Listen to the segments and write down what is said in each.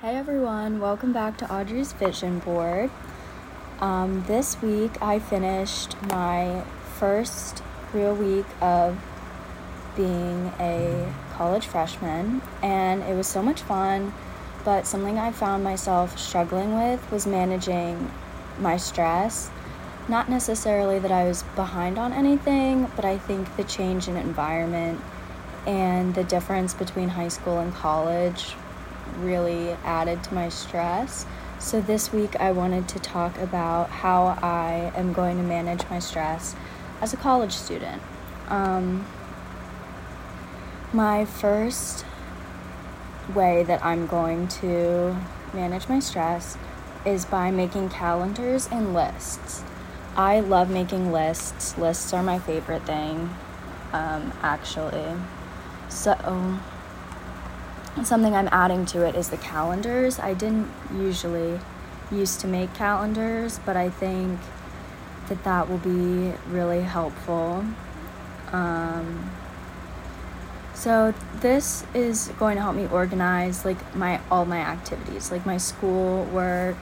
Hey everyone, welcome back to Audrey's Vision Board. Um, this week I finished my first real week of being a college freshman, and it was so much fun. But something I found myself struggling with was managing my stress. Not necessarily that I was behind on anything, but I think the change in environment and the difference between high school and college really added to my stress. So, this week I wanted to talk about how I am going to manage my stress as a college student. Um, my first way that I'm going to manage my stress is by making calendars and lists. I love making lists. Lists are my favorite thing, um, actually. So, something I'm adding to it is the calendars. I didn't usually used to make calendars, but I think that that will be really helpful. Um, so this is going to help me organize like my all my activities, like my school work,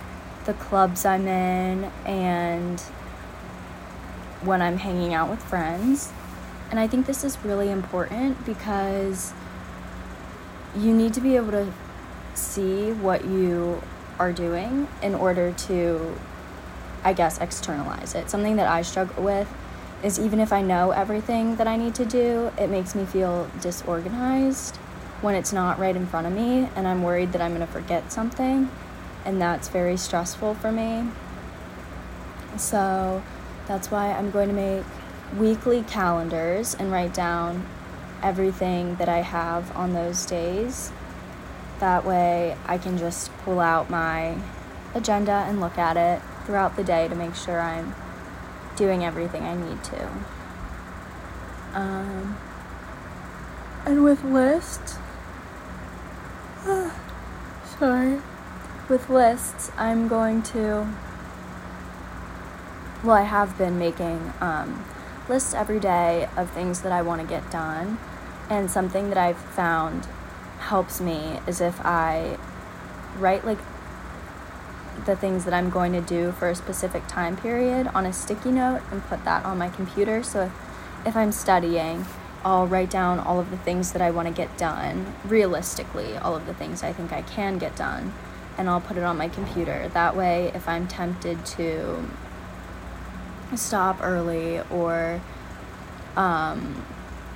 the clubs I'm in, and when I'm hanging out with friends. And I think this is really important because you need to be able to see what you are doing in order to, I guess, externalize it. Something that I struggle with is even if I know everything that I need to do, it makes me feel disorganized when it's not right in front of me and I'm worried that I'm going to forget something. And that's very stressful for me. So that's why I'm going to make weekly calendars and write down everything that I have on those days. That way I can just pull out my agenda and look at it throughout the day to make sure I'm doing everything I need to. Um, and with lists, sorry, with lists, I'm going to, well, I have been making um, lists every day of things that I want to get done. And something that I've found helps me is if I write like the things that I'm going to do for a specific time period on a sticky note and put that on my computer. So if, if I'm studying, I'll write down all of the things that I want to get done, realistically, all of the things I think I can get done, and I'll put it on my computer. That way, if I'm tempted to stop early or um,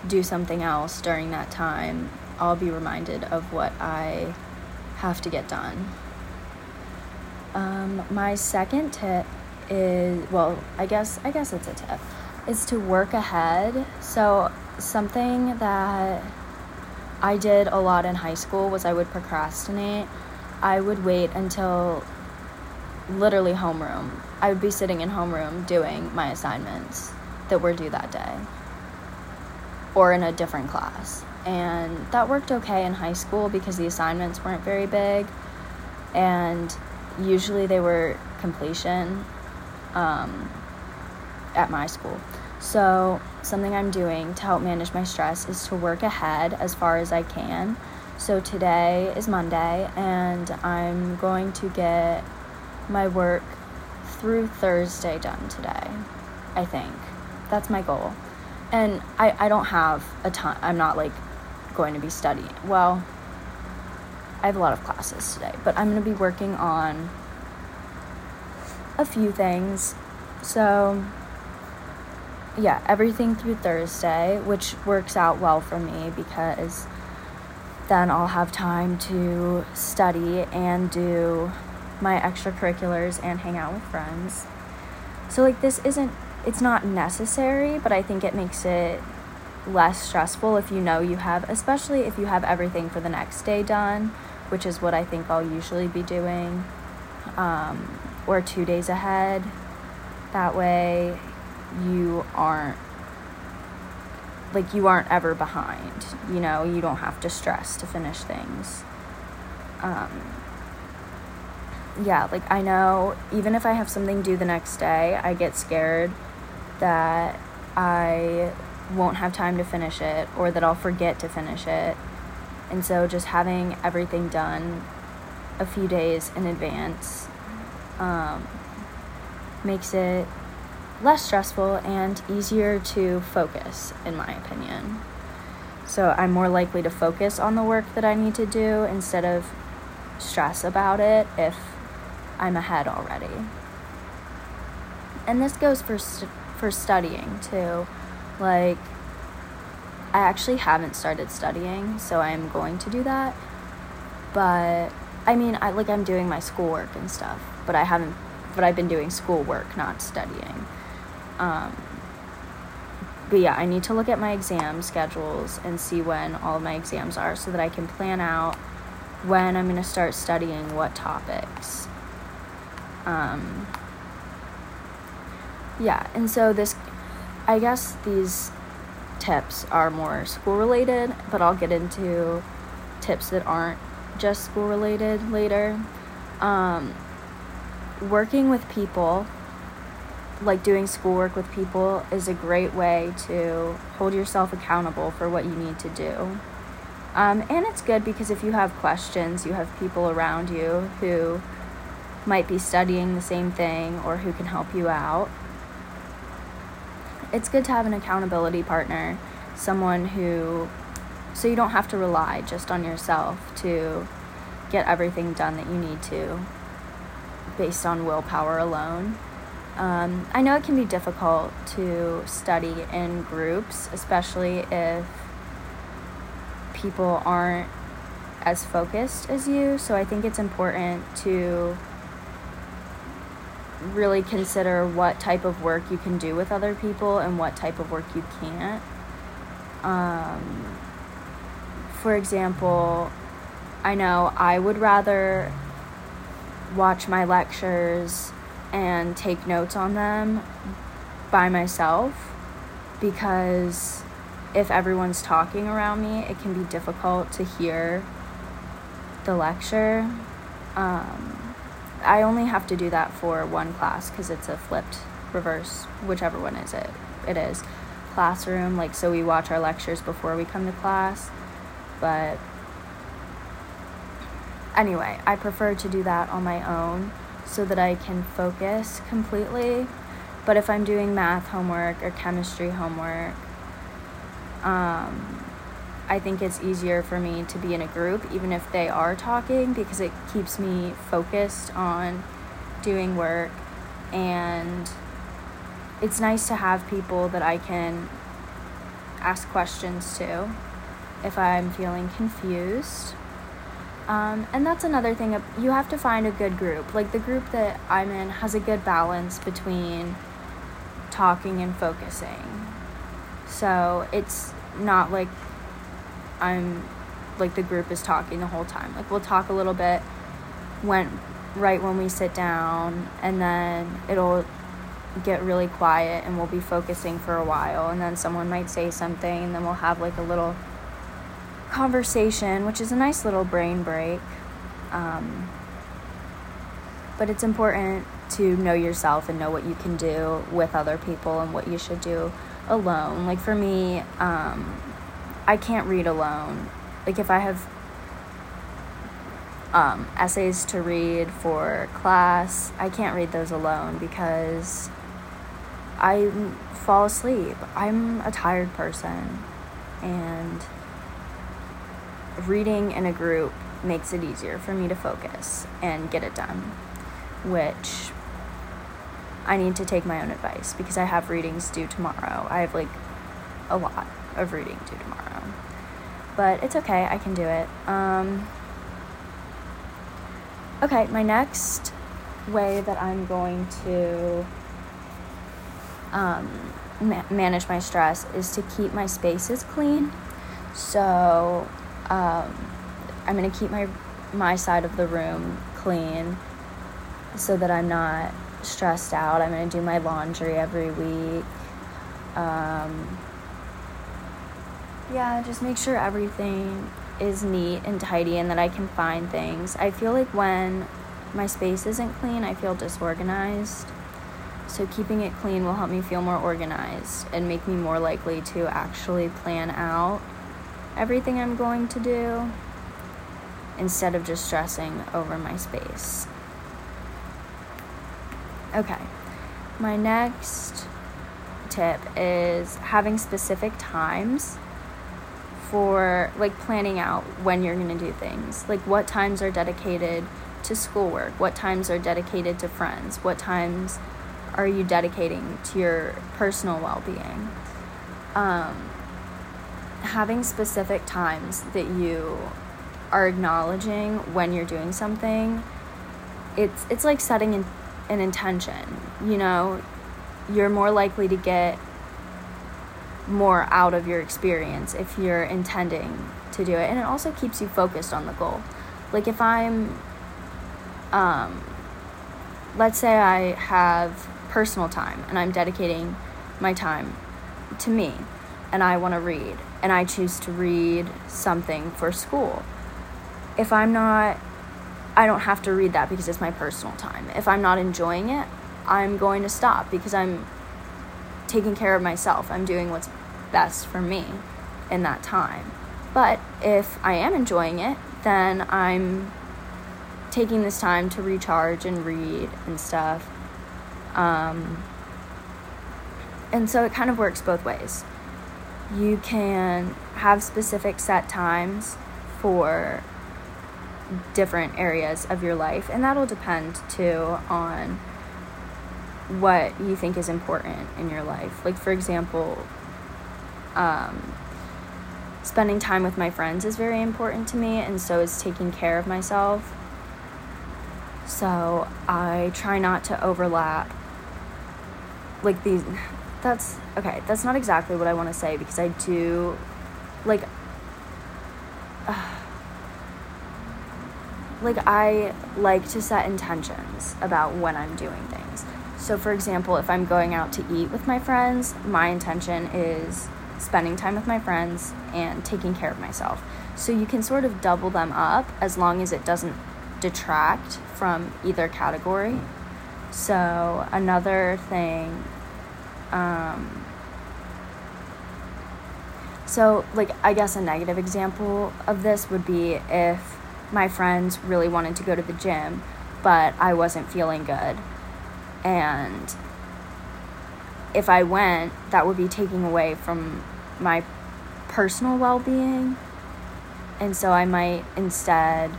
do something else during that time, I'll be reminded of what I have to get done. Um, my second tip is well, I guess I guess it's a tip is to work ahead. So something that I did a lot in high school was I would procrastinate. I would wait until literally homeroom. I would be sitting in homeroom doing my assignments that were due that day or in a different class. And that worked okay in high school because the assignments weren't very big and usually they were completion um, at my school. So, something I'm doing to help manage my stress is to work ahead as far as I can. So, today is Monday, and I'm going to get my work through Thursday done today, I think. That's my goal. And I, I don't have a ton, I'm not like going to be studying. Well, I have a lot of classes today, but I'm going to be working on a few things. So, yeah, everything through Thursday, which works out well for me because then I'll have time to study and do my extracurriculars and hang out with friends. So, like, this isn't, it's not necessary, but I think it makes it less stressful if you know you have, especially if you have everything for the next day done, which is what I think I'll usually be doing, um, or two days ahead. That way, you aren't like you aren't ever behind you know you don't have to stress to finish things um, yeah, like I know even if I have something due the next day, I get scared that I won't have time to finish it or that I'll forget to finish it. And so just having everything done a few days in advance um, makes it less stressful and easier to focus, in my opinion. So I'm more likely to focus on the work that I need to do instead of stress about it if I'm ahead already. And this goes for st- for studying too. Like I actually haven't started studying, so I'm going to do that. But I mean, I like I'm doing my schoolwork and stuff, but I haven't but I've been doing schoolwork, not studying. Um, but yeah, I need to look at my exam schedules and see when all of my exams are so that I can plan out when I'm going to start studying what topics. Um, yeah, and so this, I guess these tips are more school related, but I'll get into tips that aren't just school related later. Um, working with people, like doing schoolwork with people, is a great way to hold yourself accountable for what you need to do. Um, and it's good because if you have questions, you have people around you who might be studying the same thing or who can help you out. It's good to have an accountability partner, someone who, so you don't have to rely just on yourself to get everything done that you need to based on willpower alone. Um, I know it can be difficult to study in groups, especially if people aren't as focused as you. So I think it's important to really consider what type of work you can do with other people and what type of work you can't. Um, for example, I know I would rather watch my lectures and take notes on them by myself because if everyone's talking around me, it can be difficult to hear the lecture. Um, I only have to do that for one class because it's a flipped reverse, whichever one is it. It is classroom. Like so, we watch our lectures before we come to class, but anyway, I prefer to do that on my own so that I can focus completely. But if I'm doing math homework or chemistry homework, um, I think it's easier for me to be in a group, even if they are talking, because it keeps me focused on doing work. And it's nice to have people that I can ask questions to if I'm feeling confused. Um, and that's another thing, you have to find a good group. Like the group that I'm in has a good balance between talking and focusing. So it's not like I'm like the group is talking the whole time. Like we'll talk a little bit when right when we sit down and then it'll get really quiet and we'll be focusing for a while and then someone might say something and then we'll have like a little conversation, which is a nice little brain break. Um, but it's important to know yourself and know what you can do with other people and what you should do alone. Like for me, um, I can't read alone. Like if I have um, essays to read for class, I can't read those alone because I fall asleep. I'm a tired person and reading in a group makes it easier for me to focus and get it done, which I need to take my own advice because I have readings due tomorrow. I have like a lot of reading due tomorrow. But it's okay, I can do it. Um, okay, my next way that I'm going to um, ma- manage my stress is to keep my spaces clean. So um, I'm gonna keep my my side of the room clean so that I'm not stressed out. I'm gonna do my laundry every week. Um, yeah, just make sure everything is neat and tidy and that I can find things. I feel like when my space isn't clean, I feel disorganized. So keeping it clean will help me feel more organized and make me more likely to actually plan out everything I'm going to do instead of just stressing over my space. Okay, my next tip is having specific times for like planning out when you're going to do things. Like what times are dedicated to schoolwork, what times are dedicated to friends, what times are you dedicating to your personal well being. Um, having specific times that you are acknowledging when you're doing something, it's, it's like setting an, an intention. You know, you're more likely to get more out of your experience if you're intending to do it. And it also keeps you focused on the goal. Like if i'm um, let's say i have personal time and i'm dedicating my time to me and i want to read and i choose to read something for school. If i'm not i don't have to read that because it's my personal time. If i'm not enjoying it i'm going to stop because i'm taking care of myself. I'm doing what's best for me in that time. But if I am enjoying it, then I'm taking this time to recharge and read and stuff. Um, and so it kind of works both ways. You can have specific set times for different areas of your life, and that'll depend too on what you think is important in your life. Like, for example, um, spending time with my friends is very important to me, and so is taking care of myself. So I try not to overlap like these. That's okay, that's not exactly what I want to say because I do like. Like I like to set intentions about when I'm doing things. So for example, if I'm going out to eat with my friends, my intention is spending time with my friends, and taking care of myself. So you can sort of double them up as long as it doesn't detract from either category. So another thing, um, so like I guess a negative example of this would be if my friends really wanted to go to the gym, but I wasn't feeling good, and if I went, that would be taking away from my personal well being. And so I might instead,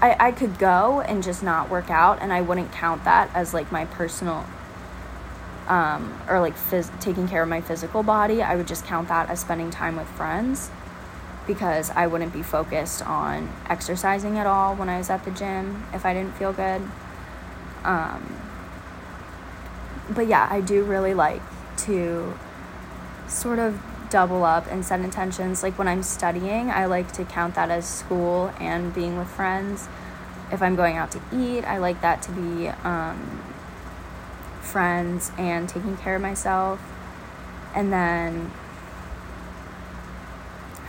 I, I could go and just not work out, and I wouldn't count that as like my personal, um, or like phys- taking care of my physical body. I would just count that as spending time with friends because I wouldn't be focused on exercising at all when I was at the gym if I didn't feel good. Um, but yeah, I do really like to sort of double up and set intentions. Like when I'm studying, I like to count that as school and being with friends. If I'm going out to eat, I like that to be um, friends and taking care of myself. And then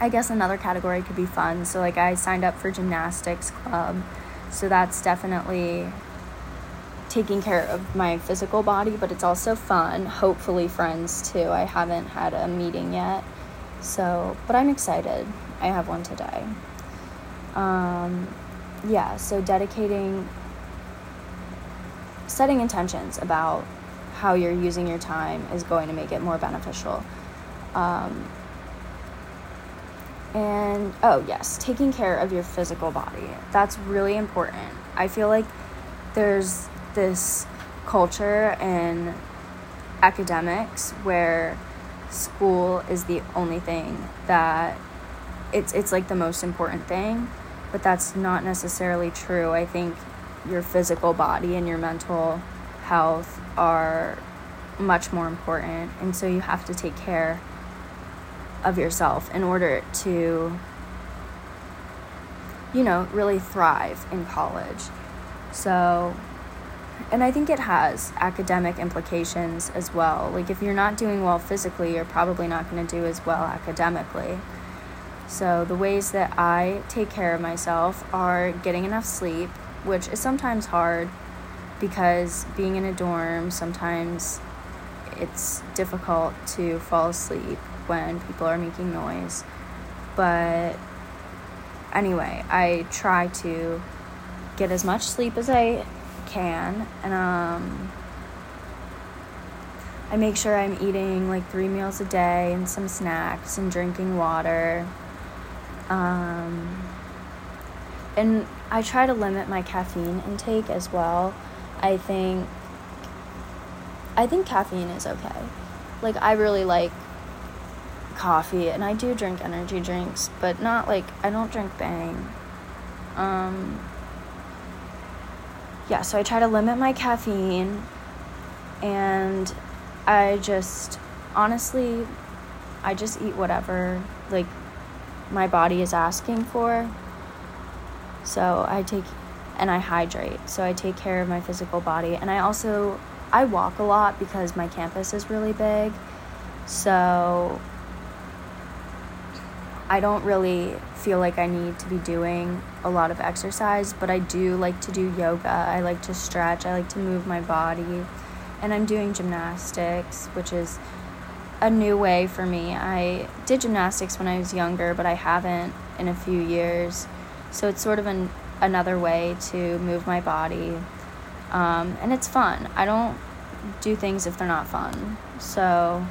I guess another category could be fun. So, like, I signed up for gymnastics club. So, that's definitely taking care of my physical body, but it's also fun. Hopefully, friends too. I haven't had a meeting yet. So, but I'm excited. I have one today. Um, yeah, so dedicating, setting intentions about how you're using your time is going to make it more beneficial. Um, and oh, yes, taking care of your physical body. That's really important. I feel like there's this culture in academics where school is the only thing that it's it's like the most important thing but that's not necessarily true. I think your physical body and your mental health are much more important and so you have to take care of yourself in order to you know really thrive in college. So and I think it has academic implications as well. Like, if you're not doing well physically, you're probably not going to do as well academically. So, the ways that I take care of myself are getting enough sleep, which is sometimes hard because being in a dorm, sometimes it's difficult to fall asleep when people are making noise. But anyway, I try to get as much sleep as I can, and um, I make sure I'm eating like three meals a day and some snacks and drinking water. Um, and I try to limit my caffeine intake as well. I think I think caffeine is okay. Like I really like coffee and I do drink energy drinks, but not like I don't drink bang. Um yeah, so I try to limit my caffeine and I just honestly I just eat whatever like my body is asking for. So I take and I hydrate. So I take care of my physical body and I also I walk a lot because my campus is really big. So I don't really feel like I need to be doing a lot of exercise, but I do like to do yoga. I like to stretch. I like to move my body. And I'm doing gymnastics, which is a new way for me. I did gymnastics when I was younger, but I haven't in a few years. So it's sort of an, another way to move my body. Um, and it's fun. I don't do things if they're not fun. So,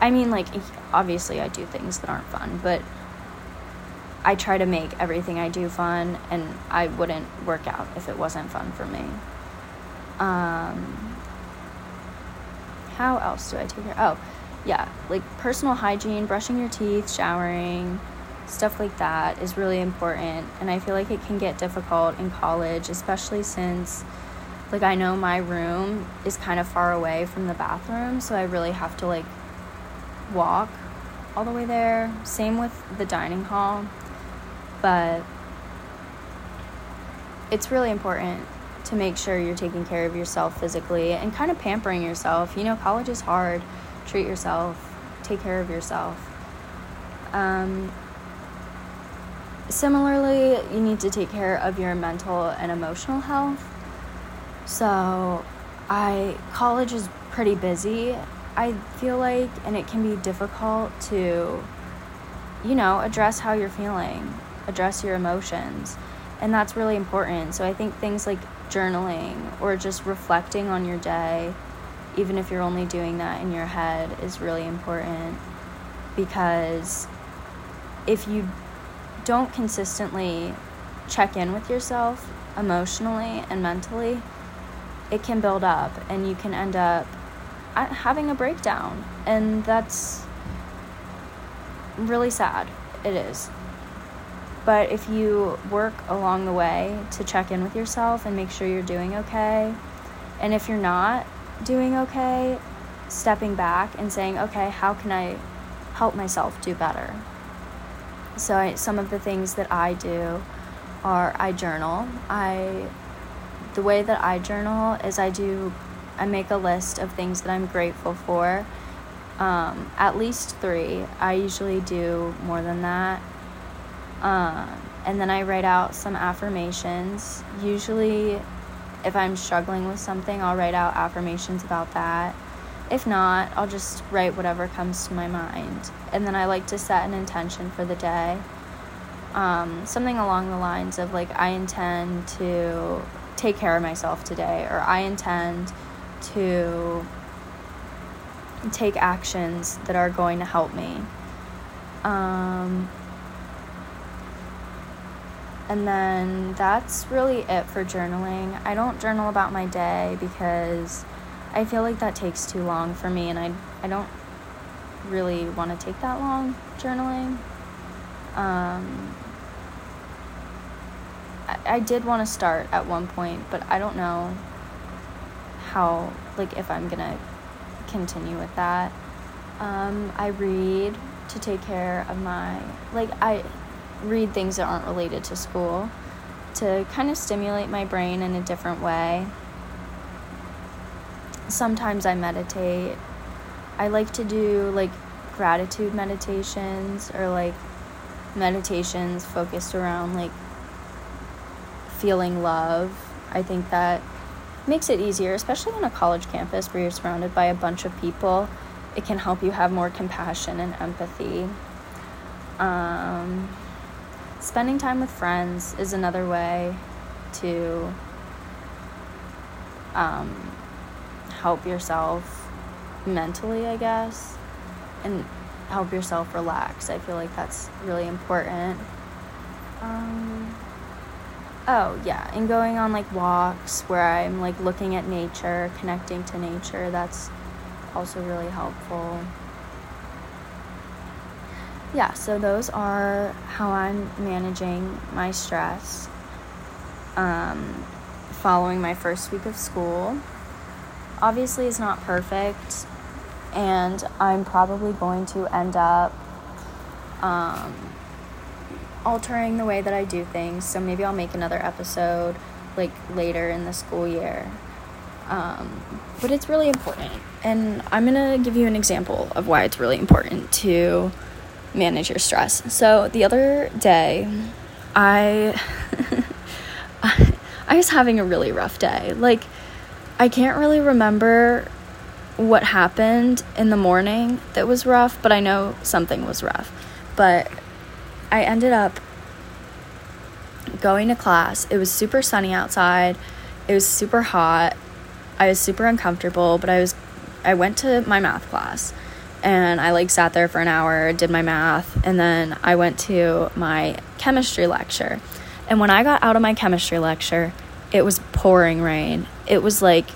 I mean, like, obviously, I do things that aren't fun, but I try to make everything I do fun, and I wouldn't work out if it wasn't fun for me. Um, how else do I take care? Oh, yeah, like personal hygiene, brushing your teeth, showering, stuff like that is really important. And I feel like it can get difficult in college, especially since, like, I know my room is kind of far away from the bathroom, so I really have to, like, walk all the way there. Same with the dining hall. But it's really important to make sure you're taking care of yourself physically and kind of pampering yourself. You know, college is hard. Treat yourself, take care of yourself. Um, similarly, you need to take care of your mental and emotional health. So, I college is pretty busy. I feel like and it can be difficult to you know, address how you're feeling, address your emotions. And that's really important. So I think things like journaling or just reflecting on your day, even if you're only doing that in your head, is really important because if you don't consistently check in with yourself emotionally and mentally, it can build up and you can end up having a breakdown. And that's really sad. It is. But if you work along the way to check in with yourself and make sure you're doing okay, and if you're not doing okay, stepping back and saying, okay, how can I help myself do better? So I, some of the things that I do are I journal. I the way that I journal is I do I make a list of things that I'm grateful for. Um, at least three. I usually do more than that. Um, and then I write out some affirmations. Usually, if I'm struggling with something, I'll write out affirmations about that. If not, I'll just write whatever comes to my mind. And then I like to set an intention for the day. Um, something along the lines of, like, I intend to take care of myself today, or I intend to take actions that are going to help me. Um, and then that's really it for journaling. I don't journal about my day because I feel like that takes too long for me and I I don't really want to take that long journaling. Um, I, I did want to start at one point, but I don't know how like if I'm gonna continue with that. Um, I read to take care of my like I read things that aren't related to school to kind of stimulate my brain in a different way. Sometimes I meditate. I like to do like gratitude meditations or like meditations focused around like feeling love. I think that makes it easier, especially on a college campus where you're surrounded by a bunch of people. It can help you have more compassion and empathy. Um, spending time with friends is another way to um, help yourself mentally, I guess, and help yourself relax. I feel like that's really important. Um, oh, yeah, and going on like walks where I'm like looking at nature, connecting to nature, that's also really helpful. Yeah, so those are how I'm managing my stress um, following my first week of school. Obviously, it's not perfect, and I'm probably going to end up um, altering the way that I do things. So maybe I'll make another episode like later in the school year. Um, but it's really important. And I'm going to give you an example of why it's really important to manage your stress. So the other day, I. I was having a really rough day. Like, I can't really remember what happened in the morning that was rough, but I know something was rough. But I ended up going to class. It was super sunny outside. It was super hot. I was super uncomfortable, but I was I went to my math class and I like sat there for an hour, did my math, and then I went to my chemistry lecture. And when I got out of my chemistry lecture, it was pouring rain. It was like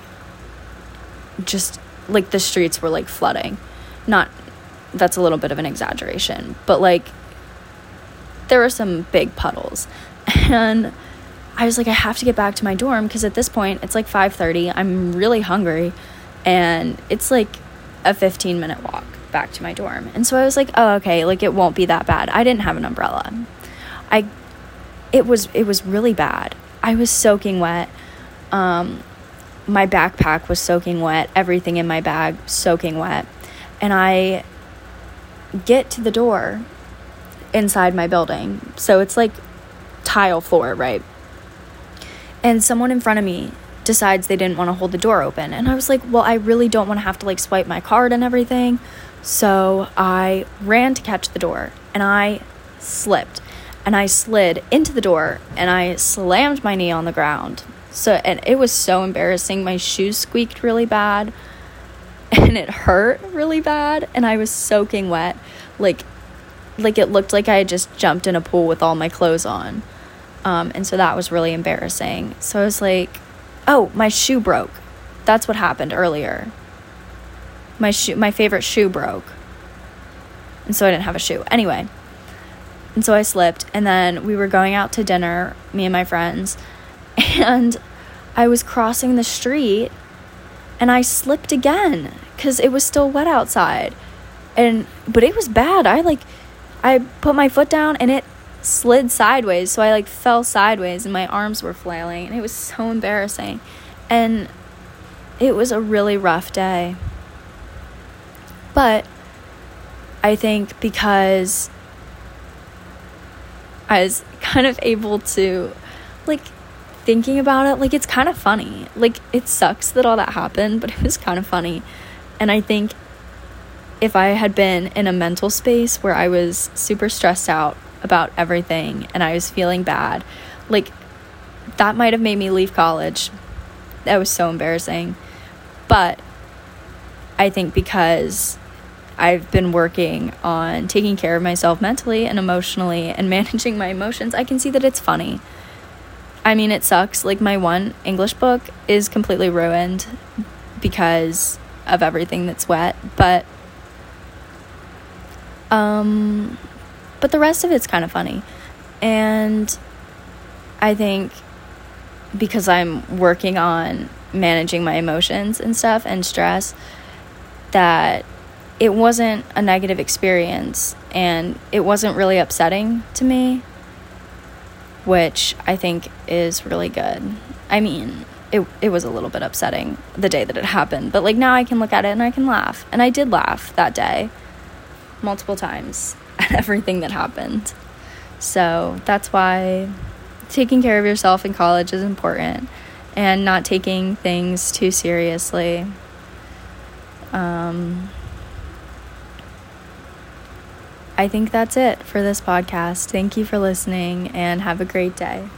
just like the streets were like flooding. Not that's a little bit of an exaggeration, but like there were some big puddles. And I was like I have to get back to my dorm because at this point it's like 5:30. I'm really hungry and it's like a 15 minute walk back to my dorm. And so I was like, "Oh, okay, like it won't be that bad." I didn't have an umbrella. I it was it was really bad. I was soaking wet. Um, my backpack was soaking wet. Everything in my bag soaking wet. And I get to the door inside my building. So it's like tile floor, right? And someone in front of me decides they didn't want to hold the door open. And I was like, well, I really don't want to have to like swipe my card and everything. So I ran to catch the door and I slipped and I slid into the door and I slammed my knee on the ground. So and it was so embarrassing. My shoes squeaked really bad and it hurt really bad and I was soaking wet. Like like it looked like I had just jumped in a pool with all my clothes on. Um, and so that was really embarrassing. So I was like, "Oh, my shoe broke." That's what happened earlier. My shoe my favorite shoe broke. And so I didn't have a shoe. Anyway, and so I slipped. And then we were going out to dinner, me and my friends. And I was crossing the street and I slipped again because it was still wet outside. And, but it was bad. I like, I put my foot down and it slid sideways. So I like fell sideways and my arms were flailing. And it was so embarrassing. And it was a really rough day. But I think because I was kind of able to, like, thinking about it, like, it's kind of funny. Like, it sucks that all that happened, but it was kind of funny. And I think if I had been in a mental space where I was super stressed out about everything and I was feeling bad, like, that might have made me leave college. That was so embarrassing. But I think because I've been working on taking care of myself mentally and emotionally and managing my emotions, I can see that it's funny. I mean, it sucks. Like, my one English book is completely ruined because of everything that's wet, but. Um, but the rest of it's kind of funny. And I think because I'm working on managing my emotions and stuff and stress, that it wasn't a negative experience and it wasn't really upsetting to me, which I think is really good. I mean, it it was a little bit upsetting the day that it happened, but like now I can look at it and I can laugh. And I did laugh that day multiple times at everything that happened. So, that's why taking care of yourself in college is important and not taking things too seriously. Um, I think that's it for this podcast. Thank you for listening and have a great day.